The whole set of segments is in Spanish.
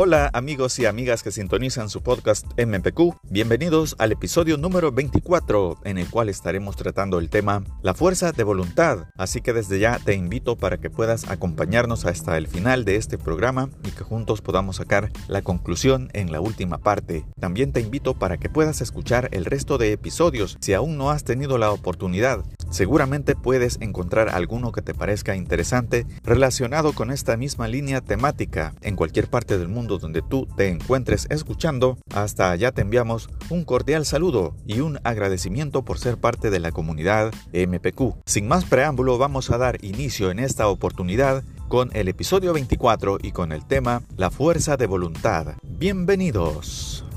Hola amigos y amigas que sintonizan su podcast MPQ, bienvenidos al episodio número 24 en el cual estaremos tratando el tema la fuerza de voluntad, así que desde ya te invito para que puedas acompañarnos hasta el final de este programa y que juntos podamos sacar la conclusión en la última parte. También te invito para que puedas escuchar el resto de episodios si aún no has tenido la oportunidad. Seguramente puedes encontrar alguno que te parezca interesante relacionado con esta misma línea temática en cualquier parte del mundo donde tú te encuentres escuchando, hasta allá te enviamos un cordial saludo y un agradecimiento por ser parte de la comunidad MPQ. Sin más preámbulo, vamos a dar inicio en esta oportunidad con el episodio 24 y con el tema La fuerza de voluntad. Bienvenidos.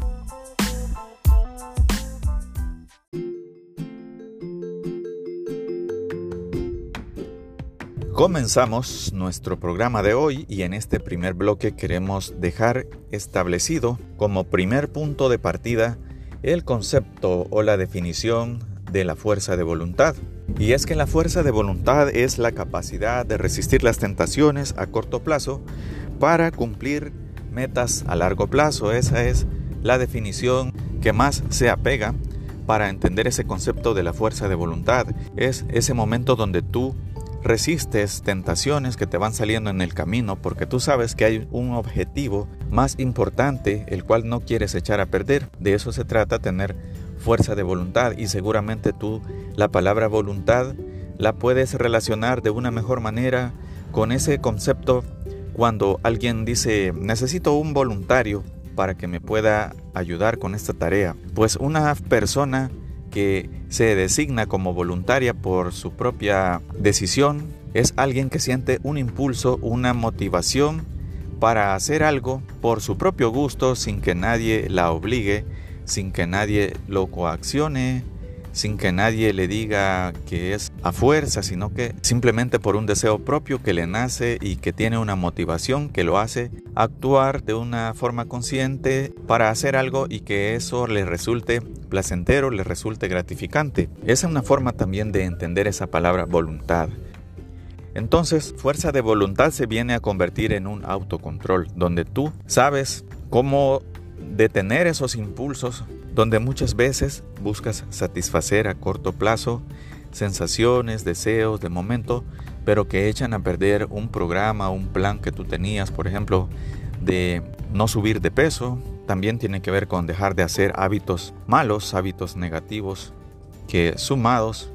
Comenzamos nuestro programa de hoy y en este primer bloque queremos dejar establecido como primer punto de partida el concepto o la definición de la fuerza de voluntad. Y es que la fuerza de voluntad es la capacidad de resistir las tentaciones a corto plazo para cumplir metas a largo plazo. Esa es la definición que más se apega para entender ese concepto de la fuerza de voluntad. Es ese momento donde tú resistes tentaciones que te van saliendo en el camino porque tú sabes que hay un objetivo más importante el cual no quieres echar a perder. De eso se trata, tener fuerza de voluntad y seguramente tú la palabra voluntad la puedes relacionar de una mejor manera con ese concepto cuando alguien dice necesito un voluntario para que me pueda ayudar con esta tarea. Pues una persona que se designa como voluntaria por su propia decisión es alguien que siente un impulso, una motivación para hacer algo por su propio gusto sin que nadie la obligue, sin que nadie lo coaccione, sin que nadie le diga que es a fuerza, sino que simplemente por un deseo propio que le nace y que tiene una motivación que lo hace actuar de una forma consciente para hacer algo y que eso le resulte placentero, le resulte gratificante. Esa es una forma también de entender esa palabra voluntad. Entonces, fuerza de voluntad se viene a convertir en un autocontrol, donde tú sabes cómo detener esos impulsos donde muchas veces buscas satisfacer a corto plazo sensaciones, deseos de momento, pero que echan a perder un programa, un plan que tú tenías, por ejemplo, de no subir de peso, también tiene que ver con dejar de hacer hábitos malos, hábitos negativos, que sumados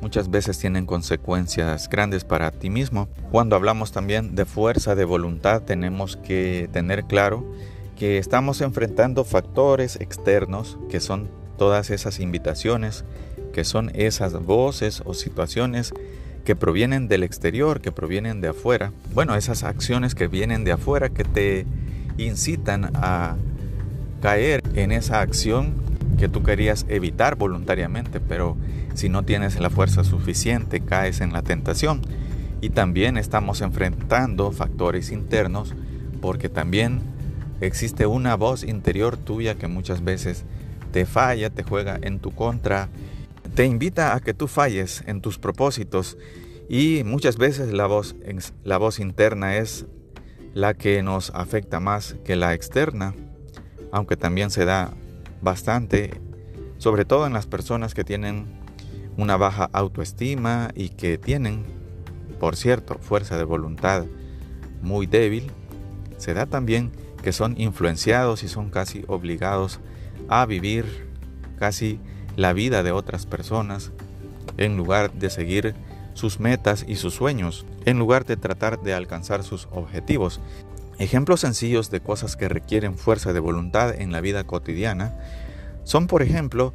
muchas veces tienen consecuencias grandes para ti mismo. Cuando hablamos también de fuerza de voluntad, tenemos que tener claro que estamos enfrentando factores externos que son todas esas invitaciones, que son esas voces o situaciones que provienen del exterior, que provienen de afuera. Bueno, esas acciones que vienen de afuera que te incitan a caer en esa acción que tú querías evitar voluntariamente, pero si no tienes la fuerza suficiente caes en la tentación. Y también estamos enfrentando factores internos porque también existe una voz interior tuya que muchas veces te falla, te juega en tu contra, te invita a que tú falles en tus propósitos. Y muchas veces la voz, la voz interna es la que nos afecta más que la externa, aunque también se da bastante, sobre todo en las personas que tienen una baja autoestima y que tienen, por cierto, fuerza de voluntad muy débil, se da también que son influenciados y son casi obligados a vivir casi la vida de otras personas en lugar de seguir sus metas y sus sueños, en lugar de tratar de alcanzar sus objetivos. Ejemplos sencillos de cosas que requieren fuerza de voluntad en la vida cotidiana son, por ejemplo,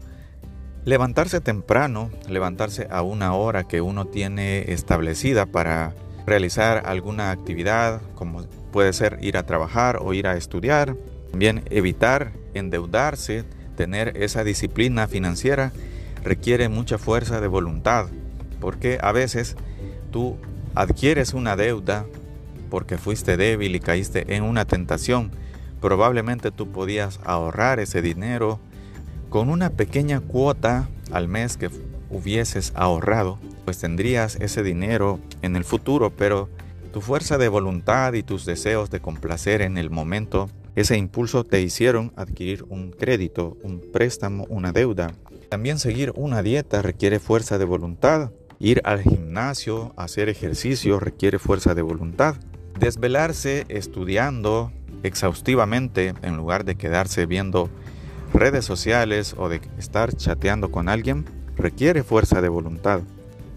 levantarse temprano, levantarse a una hora que uno tiene establecida para realizar alguna actividad, como Puede ser ir a trabajar o ir a estudiar. También evitar endeudarse, tener esa disciplina financiera requiere mucha fuerza de voluntad, porque a veces tú adquieres una deuda porque fuiste débil y caíste en una tentación. Probablemente tú podías ahorrar ese dinero con una pequeña cuota al mes que hubieses ahorrado, pues tendrías ese dinero en el futuro, pero tu fuerza de voluntad y tus deseos de complacer en el momento ese impulso te hicieron adquirir un crédito, un préstamo, una deuda. También seguir una dieta requiere fuerza de voluntad. Ir al gimnasio, hacer ejercicio requiere fuerza de voluntad. Desvelarse estudiando exhaustivamente en lugar de quedarse viendo redes sociales o de estar chateando con alguien requiere fuerza de voluntad.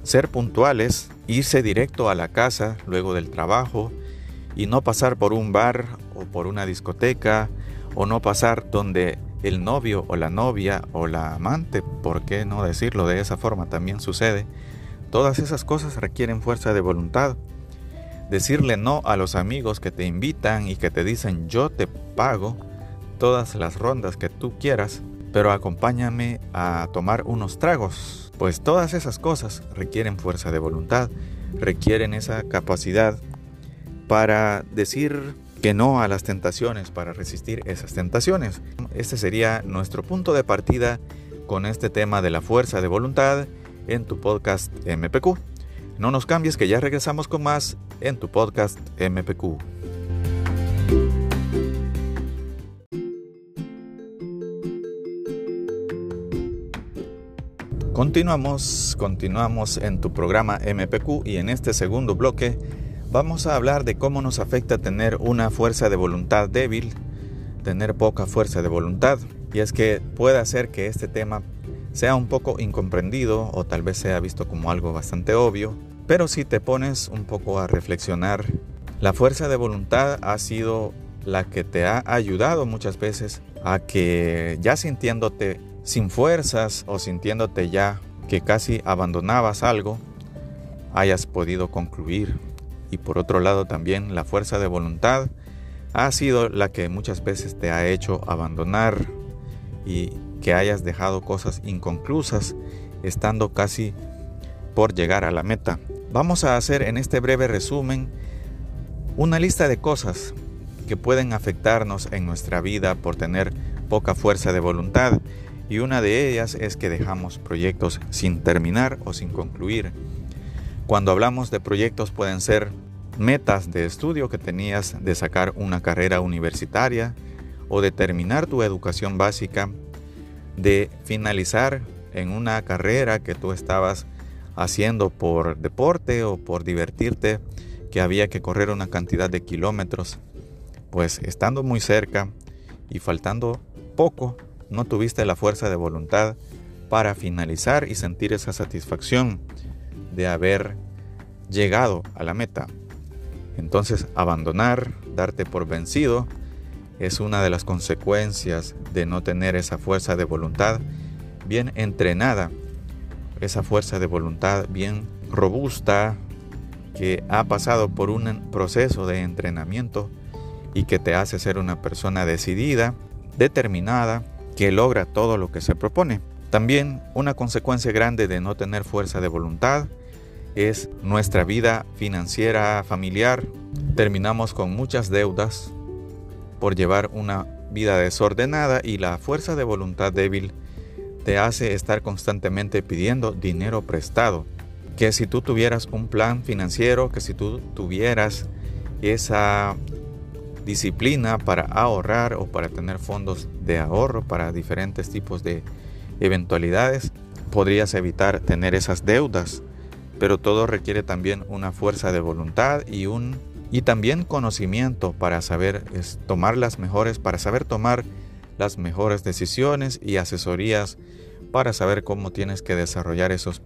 Ser puntuales, irse directo a la casa luego del trabajo y no pasar por un bar o por una discoteca o no pasar donde el novio o la novia o la amante, ¿por qué no decirlo de esa forma? También sucede. Todas esas cosas requieren fuerza de voluntad. Decirle no a los amigos que te invitan y que te dicen yo te pago todas las rondas que tú quieras, pero acompáñame a tomar unos tragos. Pues todas esas cosas requieren fuerza de voluntad, requieren esa capacidad para decir que no a las tentaciones, para resistir esas tentaciones. Este sería nuestro punto de partida con este tema de la fuerza de voluntad en tu podcast MPQ. No nos cambies que ya regresamos con más en tu podcast MPQ. Continuamos, continuamos en tu programa MPQ y en este segundo bloque vamos a hablar de cómo nos afecta tener una fuerza de voluntad débil, tener poca fuerza de voluntad. Y es que puede hacer que este tema sea un poco incomprendido o tal vez sea visto como algo bastante obvio, pero si te pones un poco a reflexionar, la fuerza de voluntad ha sido la que te ha ayudado muchas veces a que ya sintiéndote sin fuerzas o sintiéndote ya que casi abandonabas algo, hayas podido concluir. Y por otro lado también la fuerza de voluntad ha sido la que muchas veces te ha hecho abandonar y que hayas dejado cosas inconclusas estando casi por llegar a la meta. Vamos a hacer en este breve resumen una lista de cosas que pueden afectarnos en nuestra vida por tener poca fuerza de voluntad y una de ellas es que dejamos proyectos sin terminar o sin concluir. Cuando hablamos de proyectos pueden ser metas de estudio que tenías de sacar una carrera universitaria o de terminar tu educación básica, de finalizar en una carrera que tú estabas haciendo por deporte o por divertirte, que había que correr una cantidad de kilómetros, pues estando muy cerca y faltando poco, no tuviste la fuerza de voluntad para finalizar y sentir esa satisfacción de haber llegado a la meta. Entonces abandonar, darte por vencido, es una de las consecuencias de no tener esa fuerza de voluntad bien entrenada, esa fuerza de voluntad bien robusta que ha pasado por un proceso de entrenamiento y que te hace ser una persona decidida, determinada que logra todo lo que se propone. También una consecuencia grande de no tener fuerza de voluntad es nuestra vida financiera familiar. Terminamos con muchas deudas por llevar una vida desordenada y la fuerza de voluntad débil te hace estar constantemente pidiendo dinero prestado. Que si tú tuvieras un plan financiero, que si tú tuvieras esa disciplina para ahorrar o para tener fondos de ahorro para diferentes tipos de eventualidades, podrías evitar tener esas deudas. Pero todo requiere también una fuerza de voluntad y un y también conocimiento para saber tomar las mejores, para saber tomar las mejores decisiones y asesorías para saber cómo tienes que desarrollar esos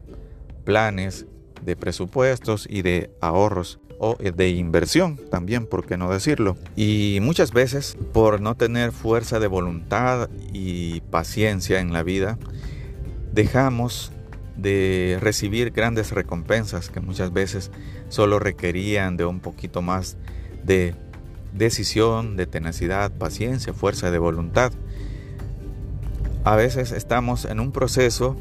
planes de presupuestos y de ahorros o de inversión también, por qué no decirlo. Y muchas veces por no tener fuerza de voluntad y paciencia en la vida, dejamos de recibir grandes recompensas que muchas veces solo requerían de un poquito más de decisión, de tenacidad, paciencia, fuerza de voluntad. A veces estamos en un proceso,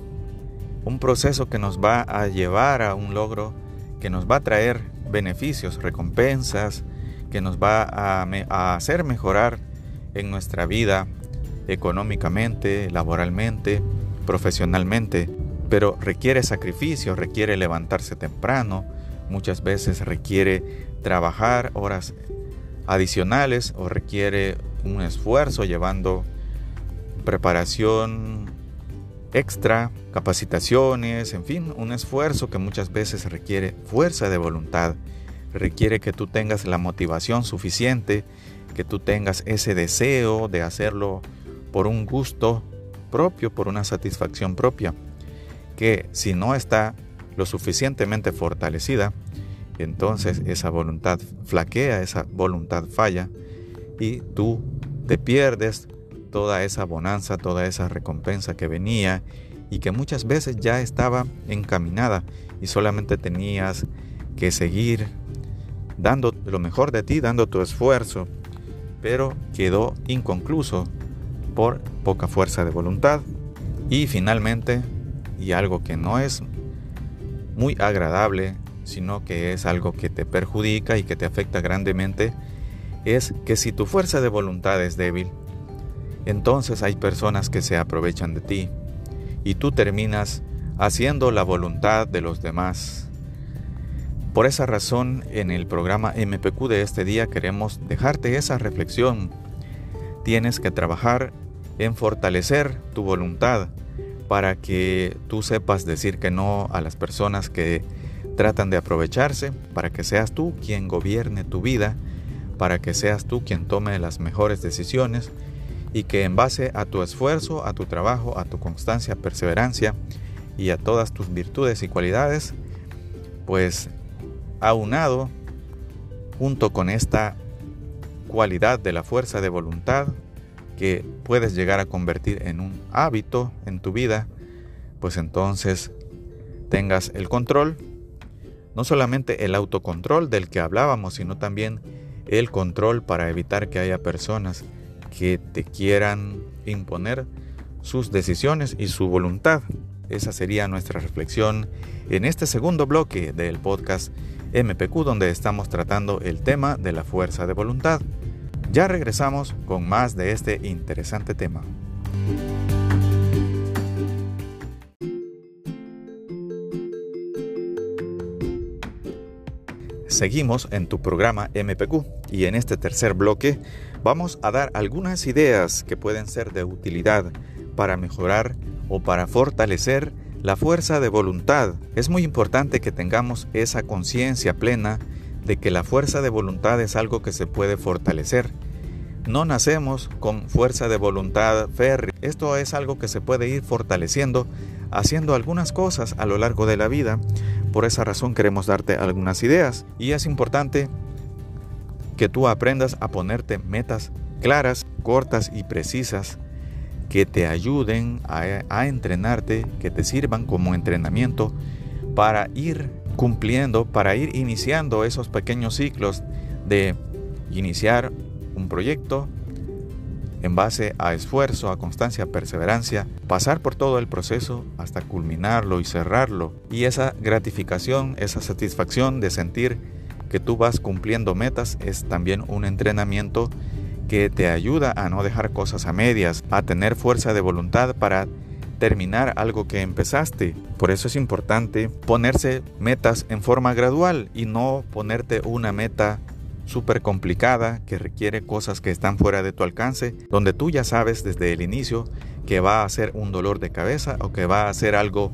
un proceso que nos va a llevar a un logro, que nos va a traer beneficios, recompensas, que nos va a, hacer mejorar en nuestra vida económicamente, laboralmente, profesionalmente, pero requiere sacrificio, requiere levantarse temprano, muchas veces requiere trabajar horas adicionales o requiere un esfuerzo, llevando preparación extra, capacitaciones, en fin, un esfuerzo que muchas veces requiere fuerza de voluntad, requiere que tú tengas la motivación suficiente, que tú tengas ese deseo de hacerlo por un gusto propio, por una satisfacción propia, que si no está lo suficientemente fortalecida, entonces esa voluntad flaquea, esa voluntad falla y tú te pierdes toda esa bonanza, toda esa recompensa que venía y que muchas veces ya estaba encaminada y solamente tenías que seguir dando lo mejor de ti, dando tu esfuerzo, pero quedó inconcluso por poca fuerza de voluntad. Y finalmente, y algo que no es muy agradable, sino que es algo que te perjudica y que te afecta grandemente, es que si tu fuerza de voluntad es débil, entonces hay personas que se aprovechan de ti y tú terminas haciendo la voluntad de los demás. Por esa razón, en el programa MPQ de este día queremos dejarte esa reflexión. Tienes que trabajar en fortalecer tu voluntad para que tú sepas decir que no a las personas que tratan de aprovecharse, para que seas tú quien gobierne tu vida, para que seas tú quien tome las mejores decisiones y que en base a tu esfuerzo, a tu trabajo, a tu constancia, perseverancia y a todas tus virtudes y cualidades, pues aunado junto con esta cualidad de la fuerza de voluntad, que puedes llegar a convertir en un hábito en tu vida, pues entonces tengas el control, no solamente el autocontrol del que hablábamos, sino también el control para evitar que haya personas que te quieran imponer sus decisiones y su voluntad. Esa sería nuestra reflexión en este segundo bloque del podcast MPQ donde estamos tratando el tema de la fuerza de voluntad. Ya regresamos con más de este interesante tema. Seguimos en tu programa MPQ y en este tercer bloque vamos a dar algunas ideas que pueden ser de utilidad para mejorar o para fortalecer la fuerza de voluntad. Es muy importante que tengamos esa conciencia plena de que la fuerza de voluntad es algo que se puede fortalecer. No nacemos con fuerza de voluntad férrea. Esto es algo que se puede ir fortaleciendo haciendo algunas cosas a lo largo de la vida. Por esa razón queremos darte algunas ideas y es importante que tú aprendas a ponerte metas claras, cortas y precisas que te ayuden a, a entrenarte, que te sirvan como entrenamiento para ir cumpliendo, para ir iniciando esos pequeños ciclos de iniciar un proyecto en base a esfuerzo, a constancia, perseverancia, pasar por todo el proceso hasta culminarlo y cerrarlo. Y esa gratificación, esa satisfacción de sentir que tú vas cumpliendo metas es también un entrenamiento que te ayuda a no dejar cosas a medias, a tener fuerza de voluntad para terminar algo que empezaste. Por eso es importante ponerse metas en forma gradual y no ponerte una meta súper complicada que requiere cosas que están fuera de tu alcance, donde tú ya sabes desde el inicio que va a ser un dolor de cabeza o que va a ser algo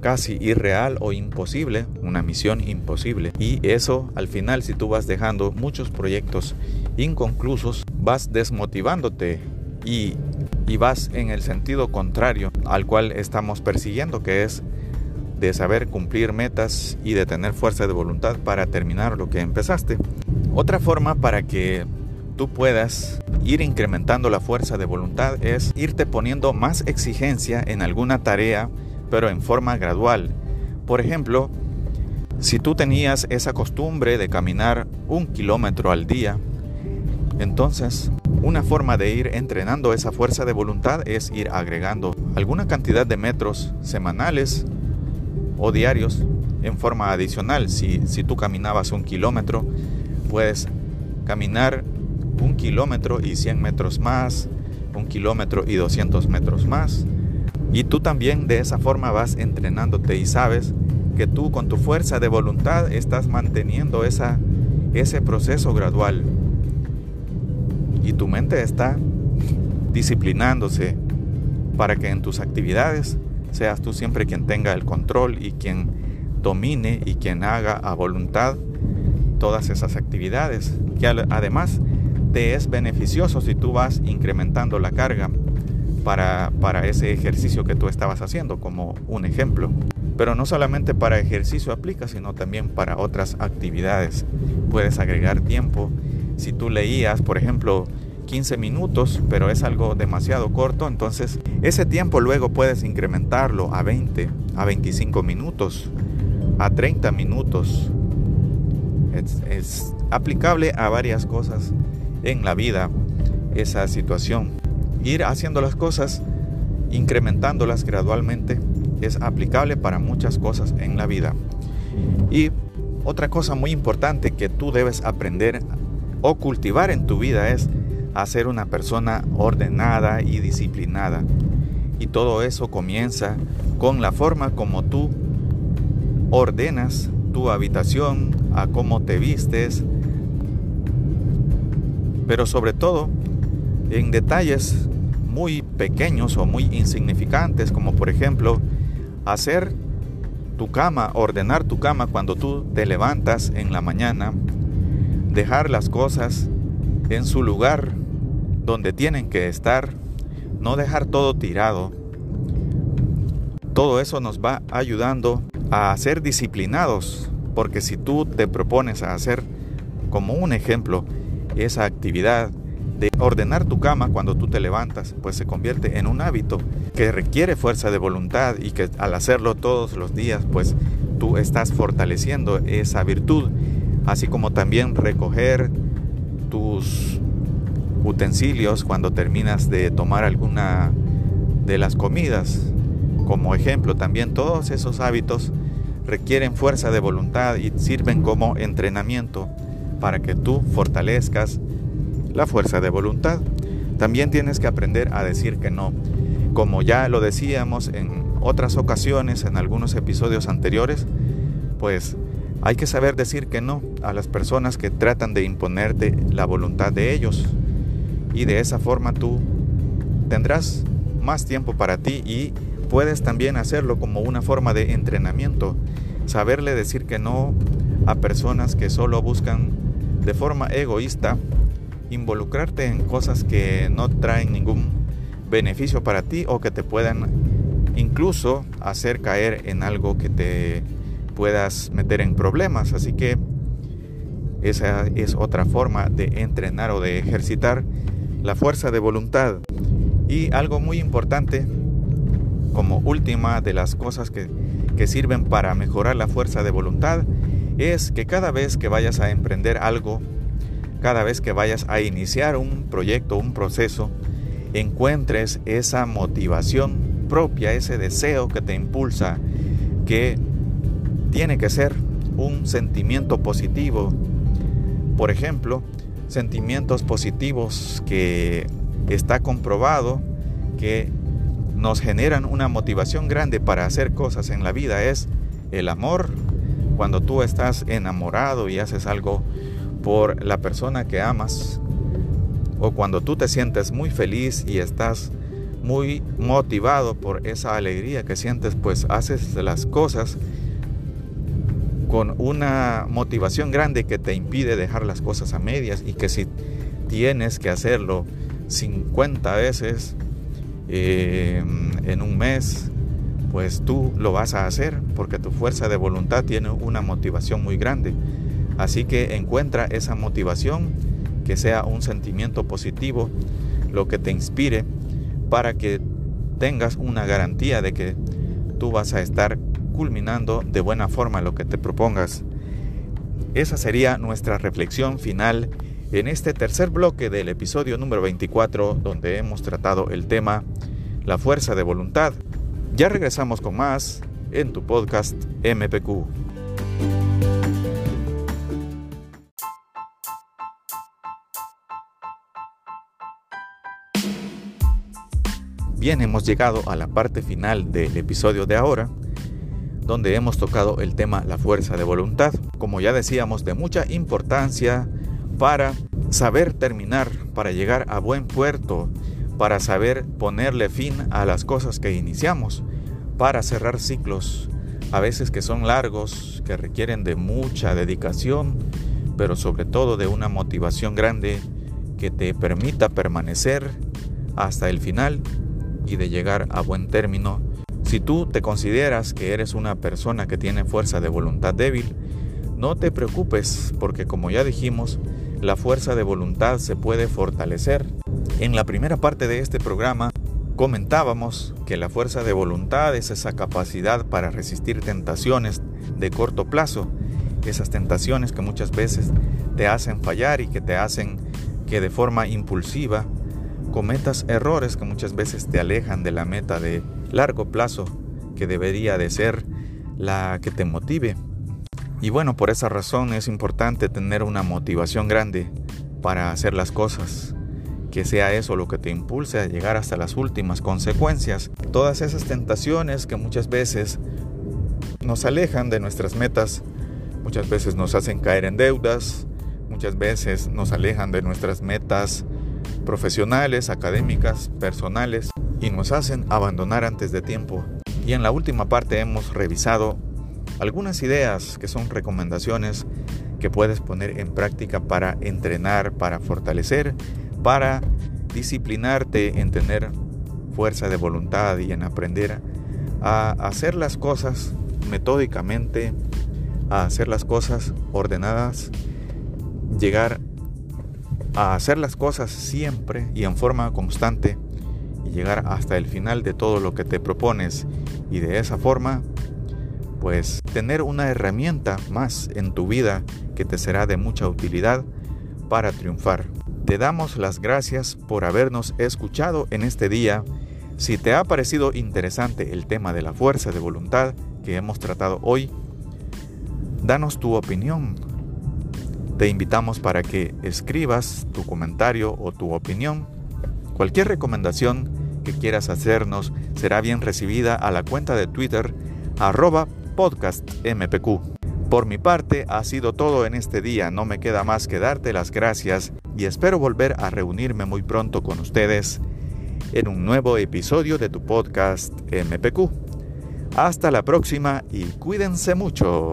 casi irreal o imposible, una misión imposible. Y eso al final si tú vas dejando muchos proyectos inconclusos, vas desmotivándote y, y vas en el sentido contrario al cual estamos persiguiendo, que es de saber cumplir metas y de tener fuerza de voluntad para terminar lo que empezaste. Otra forma para que tú puedas ir incrementando la fuerza de voluntad es irte poniendo más exigencia en alguna tarea, pero en forma gradual. Por ejemplo, si tú tenías esa costumbre de caminar un kilómetro al día, entonces una forma de ir entrenando esa fuerza de voluntad es ir agregando alguna cantidad de metros semanales o diarios en forma adicional. Si, si tú caminabas un kilómetro, puedes caminar un kilómetro y 100 metros más, un kilómetro y 200 metros más. Y tú también de esa forma vas entrenándote y sabes que tú con tu fuerza de voluntad estás manteniendo esa, ese proceso gradual. Y tu mente está disciplinándose para que en tus actividades seas tú siempre quien tenga el control y quien domine y quien haga a voluntad todas esas actividades, que además te es beneficioso si tú vas incrementando la carga para, para ese ejercicio que tú estabas haciendo, como un ejemplo. Pero no solamente para ejercicio aplica, sino también para otras actividades. Puedes agregar tiempo. Si tú leías, por ejemplo, 15 minutos, pero es algo demasiado corto, entonces ese tiempo luego puedes incrementarlo a 20, a 25 minutos, a 30 minutos. Es, aplicable a varias cosas en la vida esa situación. Ir haciendo las cosas, incrementándolas gradualmente, es aplicable para muchas cosas en la vida. Y otra cosa muy importante que tú debes aprender o cultivar en tu vida es a ser una persona ordenada y disciplinada. Y todo eso comienza con la forma como tú ordenas tu habitación, a cómo te vistes, pero sobre todo en detalles muy pequeños o muy insignificantes, como por ejemplo hacer tu cama, ordenar tu cama cuando tú te levantas en la mañana, dejar las cosas en su lugar donde tienen que estar, no dejar todo tirado. Todo eso nos va ayudando a ser disciplinados, porque si tú te propones a hacer como un ejemplo esa actividad de ordenar tu cama cuando tú te levantas, pues se convierte en un hábito que requiere fuerza de voluntad y que al hacerlo todos los días, pues tú estás fortaleciendo esa virtud, así como también recoger tus utensilios cuando terminas de tomar alguna de las comidas. Como ejemplo, también todos esos hábitos requieren fuerza de voluntad y sirven como entrenamiento para que tú fortalezcas la fuerza de voluntad. También tienes que aprender a decir que no. Como ya lo decíamos en otras ocasiones, en algunos episodios anteriores, pues hay que saber decir que no a las personas que tratan de imponerte la voluntad de ellos. Y de esa forma tú tendrás más tiempo para ti y puedes también hacerlo como una forma de entrenamiento. Saberle decir que no a personas que solo buscan de forma egoísta involucrarte en cosas que no traen ningún beneficio para ti o que te puedan incluso hacer caer en algo que te puedas meter en problemas. Así que esa es otra forma de entrenar o de ejercitar la fuerza de voluntad. Y algo muy importante, como última de las cosas que, que sirven para mejorar la fuerza de voluntad, es que cada vez que vayas a emprender algo, cada vez que vayas a iniciar un proyecto, un proceso, encuentres esa motivación propia, ese deseo que te impulsa, que tiene que ser un sentimiento positivo. Por ejemplo, sentimientos positivos que está comprobado que nos generan una motivación grande para hacer cosas en la vida es el amor. Cuando tú estás enamorado y haces algo por la persona que amas o cuando tú te sientes muy feliz y estás muy motivado por esa alegría que sientes, pues haces las cosas con una motivación grande que te impide dejar las cosas a medias y que si tienes que hacerlo 50 veces eh, en un mes, pues tú lo vas a hacer porque tu fuerza de voluntad tiene una motivación muy grande. Así que encuentra esa motivación, que sea un sentimiento positivo, lo que te inspire para que tengas una garantía de que tú vas a estar culminando de buena forma lo que te propongas. Esa sería nuestra reflexión final en este tercer bloque del episodio número 24 donde hemos tratado el tema la fuerza de voluntad. Ya regresamos con más en tu podcast MPQ. Bien, hemos llegado a la parte final del episodio de ahora, donde hemos tocado el tema la fuerza de voluntad, como ya decíamos, de mucha importancia para saber terminar, para llegar a buen puerto, para saber ponerle fin a las cosas que iniciamos, para cerrar ciclos, a veces que son largos, que requieren de mucha dedicación, pero sobre todo de una motivación grande que te permita permanecer hasta el final y de llegar a buen término. Si tú te consideras que eres una persona que tiene fuerza de voluntad débil, no te preocupes porque como ya dijimos, la fuerza de voluntad se puede fortalecer. En la primera parte de este programa comentábamos que la fuerza de voluntad es esa capacidad para resistir tentaciones de corto plazo, esas tentaciones que muchas veces te hacen fallar y que te hacen que de forma impulsiva cometas errores que muchas veces te alejan de la meta de largo plazo que debería de ser la que te motive. Y bueno, por esa razón es importante tener una motivación grande para hacer las cosas. Que sea eso lo que te impulse a llegar hasta las últimas consecuencias. Todas esas tentaciones que muchas veces nos alejan de nuestras metas, muchas veces nos hacen caer en deudas, muchas veces nos alejan de nuestras metas profesionales, académicas, personales y nos hacen abandonar antes de tiempo. Y en la última parte hemos revisado algunas ideas que son recomendaciones que puedes poner en práctica para entrenar, para fortalecer, para disciplinarte en tener fuerza de voluntad y en aprender a hacer las cosas metódicamente, a hacer las cosas ordenadas, llegar a hacer las cosas siempre y en forma constante llegar hasta el final de todo lo que te propones y de esa forma pues tener una herramienta más en tu vida que te será de mucha utilidad para triunfar. Te damos las gracias por habernos escuchado en este día. Si te ha parecido interesante el tema de la fuerza de voluntad que hemos tratado hoy, danos tu opinión. Te invitamos para que escribas tu comentario o tu opinión. Cualquier recomendación que quieras hacernos será bien recibida a la cuenta de Twitter arroba podcast MPQ. Por mi parte ha sido todo en este día, no me queda más que darte las gracias y espero volver a reunirme muy pronto con ustedes en un nuevo episodio de tu podcast MPQ. Hasta la próxima y cuídense mucho.